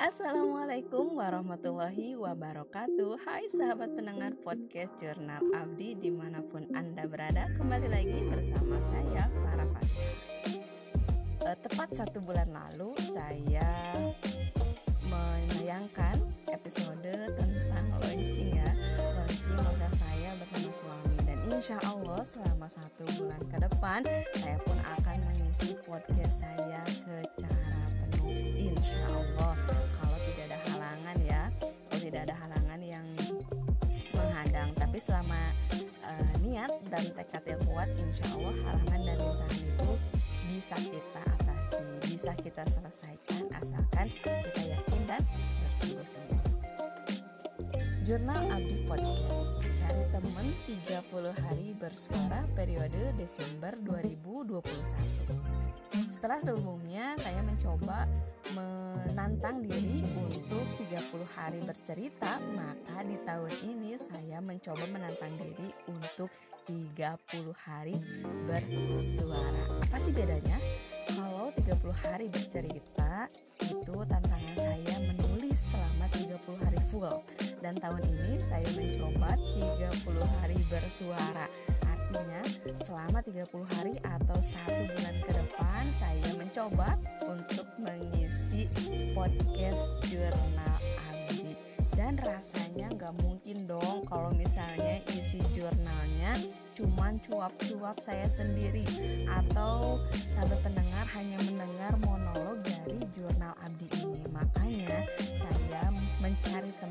Assalamualaikum warahmatullahi wabarakatuh. Hai sahabat pendengar podcast Jurnal Abdi di mana pun Anda berada Kembali lagi bersama saya Farah Fatia uh, Tepat satu bulan lalu saya menayangkan episode tentang launching ya. Launching novel saya bersama suami. Dan insya Allah selama satu bulan ke depan Saya pun akan mengisi podcast saya secara Insya Allah kalau tidak ada halangan ya Kalau tidak ada halangan yang menghadang. Tapi selama uh, niat dan tekad yang kuat Insya Allah halangan dan rintangan itu bisa kita atasi Bisa kita selesaikan asalkan kita yakin dan bersungguh-sungguh Jurnal Abdi Podcast. Cari teman 30 hari bersuara periode Desember 2021 Setelah sebelumnya saya mencoba menantang diri untuk 30 hari bercerita Maka di tahun ini saya mencoba menantang diri untuk 30 hari bersuara. Apa sih bedanya? Kalau 30 hari bercerita itu tantangan saya menulis selama 30 hari full. Dan tahun ini saya mencoba 30 hari bersuara artinya selama 30 hari atau satu bulan ke depan saya mencoba untuk mengisi podcast jurnal Abdi dan rasanya nggak mungkin dong kalau misalnya isi jurnalnya cuman cuap-cuap saya sendiri atau sahabat pendengar hanya mendengar monolog dari jurnal Abdi ini. Makanya saya mencari teman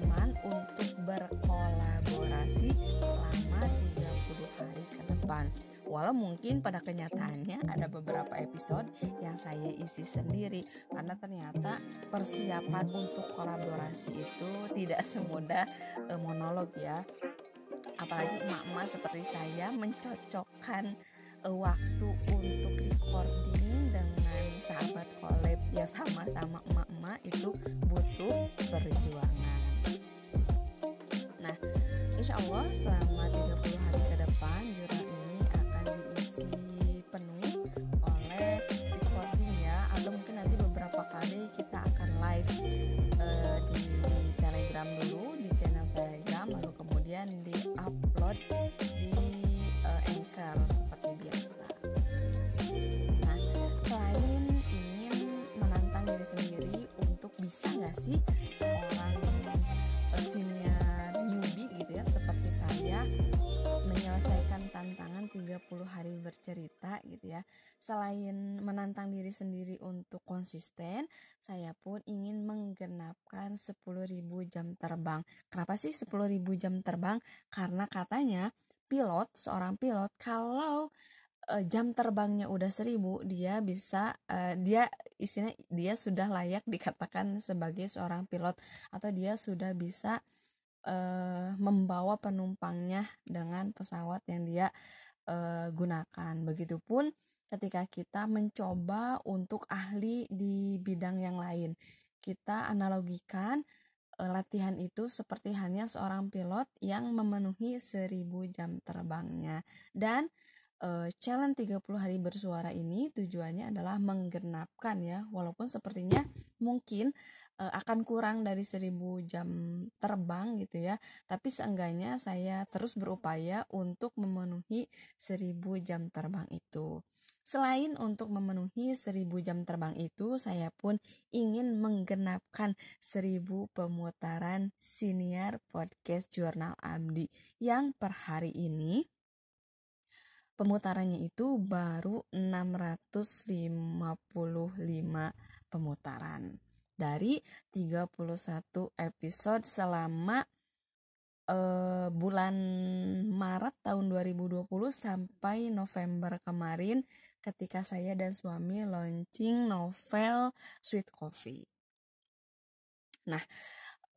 Walau mungkin pada kenyataannya ada beberapa episode yang saya isi sendiri karena ternyata persiapan untuk kolaborasi itu tidak semudah e, monolog ya. Apalagi emak-emak seperti saya mencocokkan e, waktu untuk recording dengan sahabat kolab yang sama-sama emak-emak itu butuh perjuangan. Nah, insya Allah selama 30 hari ke Selain menantang diri sendiri untuk konsisten, saya pun ingin menggenapkan 10.000 jam terbang. Kenapa sih 10.000 jam terbang? Karena katanya pilot, seorang pilot kalau uh, jam terbangnya udah seribu dia bisa uh, dia istilahnya dia sudah layak dikatakan sebagai seorang pilot atau dia sudah bisa uh, membawa penumpangnya dengan pesawat yang dia uh, gunakan. Begitupun ketika kita mencoba untuk ahli di bidang yang lain. Kita analogikan uh, latihan itu seperti hanya seorang pilot yang memenuhi 1000 jam terbangnya. Dan uh, challenge 30 hari bersuara ini tujuannya adalah menggenapkan ya, walaupun sepertinya mungkin uh, akan kurang dari 1000 jam terbang gitu ya. Tapi seenggaknya saya terus berupaya untuk memenuhi 1000 jam terbang itu. Selain untuk memenuhi 1000 jam terbang itu, saya pun ingin menggenapkan 1000 pemutaran senior podcast Jurnal Abdi yang per hari ini pemutarannya itu baru 655 pemutaran dari 31 episode selama uh, bulan Maret tahun 2020 sampai November kemarin ketika saya dan suami launching novel Sweet Coffee. Nah,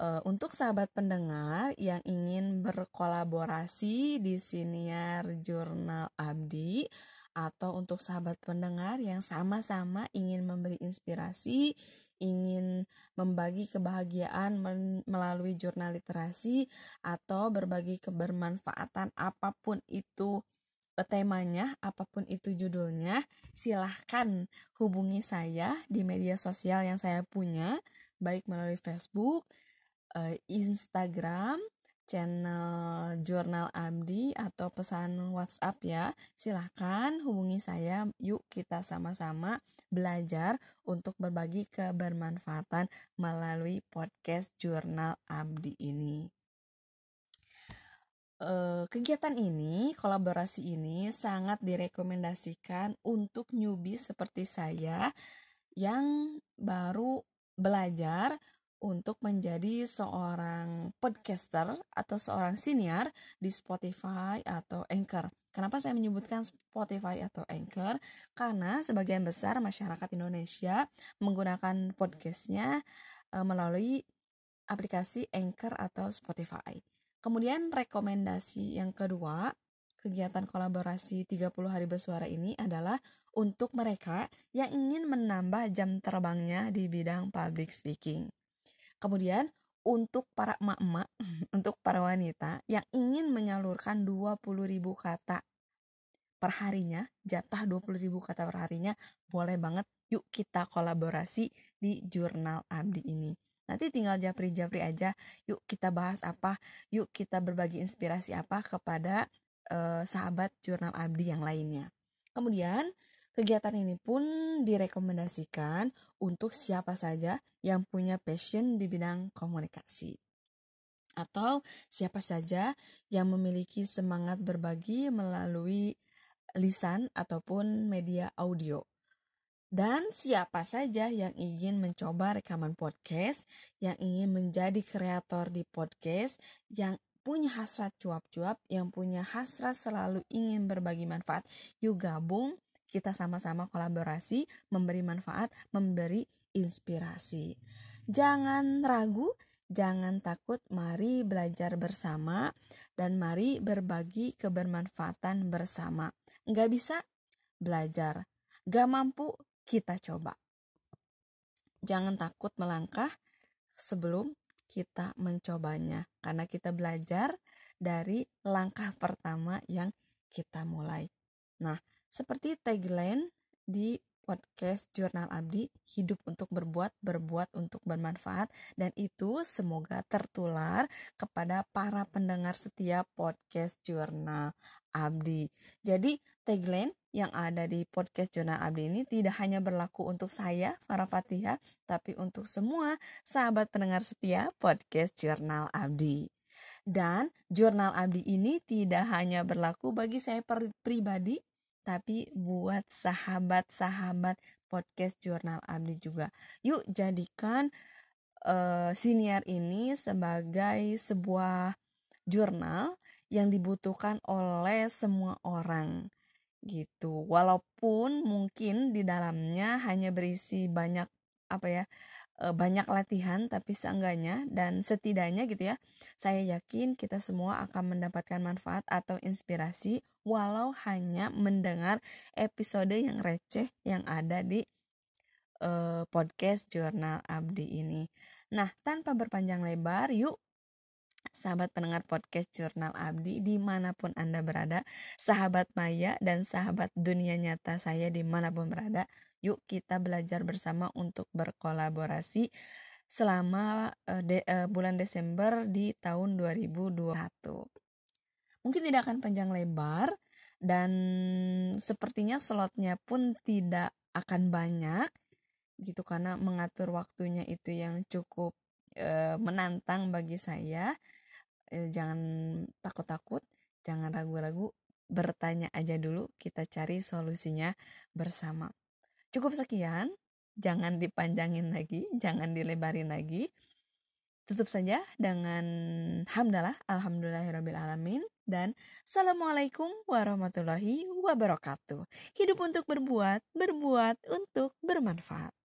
uh, untuk sahabat pendengar yang ingin berkolaborasi di siniar Jurnal Abdi atau untuk sahabat pendengar yang sama-sama ingin memberi inspirasi, ingin membagi kebahagiaan melalui jurnal literasi atau berbagi kebermanfaatan apa pun itu eh, temanya, apa pun itu judulnya, silahkan hubungi saya di media sosial yang saya punya baik melalui Facebook, uh, Instagram, channel Jurnal Abdi atau pesan WhatsApp ya. Silahkan hubungi saya. Yuk kita sama-sama belajar untuk berbagi kebermanfaatan melalui podcast Jurnal Abdi ini. Uh, kegiatan ini, kolaborasi ini sangat direkomendasikan untuk newbie seperti saya yang baru belajar untuk menjadi seorang podcaster atau seorang senior di Spotify atau Anchor. Kenapa saya menyebutkan Spotify atau Anchor? Karena sebagian besar masyarakat Indonesia menggunakan podcastnya e, melalui aplikasi Anchor atau Spotify. Kemudian rekomendasi yang kedua, kegiatan kolaborasi 30 hari bersuara ini adalah untuk mereka yang ingin menambah jam terbangnya di bidang public speaking. Kemudian untuk para emak-emak, untuk para wanita yang ingin menyalurkan 20.000 kata per harinya, jatah 20.000 kata per harinya, boleh banget yuk kita kolaborasi di jurnal Abdi ini. Nanti tinggal japri-japri aja, yuk kita bahas apa, yuk kita berbagi inspirasi apa kepada uh, sahabat jurnal Abdi yang lainnya. Kemudian Kegiatan ini pun direkomendasikan untuk siapa saja yang punya passion di bidang komunikasi atau siapa saja yang memiliki semangat berbagi melalui lisan ataupun media audio. Dan siapa saja yang ingin mencoba rekaman podcast, yang ingin menjadi kreator di podcast, yang punya hasrat cuap-cuap, yang punya hasrat selalu ingin berbagi manfaat, yuk gabung kita sama-sama kolaborasi, memberi manfaat, memberi inspirasi. Jangan ragu, jangan takut, mari belajar bersama dan mari berbagi kebermanfaatan bersama. Nggak bisa belajar, nggak mampu kita coba. Jangan takut melangkah sebelum kita mencobanya, karena kita belajar dari langkah pertama yang kita mulai. Nah, seperti tagline di podcast Jurnal Abdi, hidup untuk berbuat, berbuat untuk bermanfaat, dan itu semoga tertular kepada para pendengar setiap podcast Jurnal Abdi. Jadi, tagline yang ada di podcast Jurnal Abdi ini tidak hanya berlaku untuk saya, Farah Fatihah, tapi untuk semua sahabat pendengar setia podcast Jurnal Abdi. Dan Jurnal Abdi ini tidak hanya berlaku bagi saya pribadi, tapi buat sahabat-sahabat podcast Jurnal Abdi juga. Yuk jadikan uh, siniar ini sebagai sebuah jurnal yang dibutuhkan oleh semua orang gitu. Walaupun mungkin di dalamnya hanya berisi banyak apa ya banyak latihan tapi seenggaknya dan setidaknya gitu ya saya yakin kita semua akan mendapatkan manfaat atau inspirasi walau hanya mendengar episode yang receh yang ada di uh, podcast jurnal Abdi ini. Nah tanpa berpanjang lebar yuk sahabat pendengar podcast Jurnal Abdi di mana pun Anda berada, sahabat Maya dan sahabat dunia nyata saya di mana pun berada, Yuk kita belajar bersama untuk berkolaborasi selama uh, de, uh, bulan Desember di tahun 2021. Mungkin tidak akan panjang lebar dan sepertinya slotnya pun tidak akan banyak gitu karena mengatur waktunya itu yang cukup e, menantang bagi saya. E, jangan takut-takut, jangan ragu-ragu, bertanya aja dulu, kita cari solusinya bersama. Cukup sekian, jangan dipanjangin lagi, jangan dilebarin lagi. Tutup saja dengan hamdalah, alhamdulillahirrahmanirrahim, dan assalamualaikum warahmatullahi wabarakatuh. Hidup untuk berbuat, berbuat untuk bermanfaat.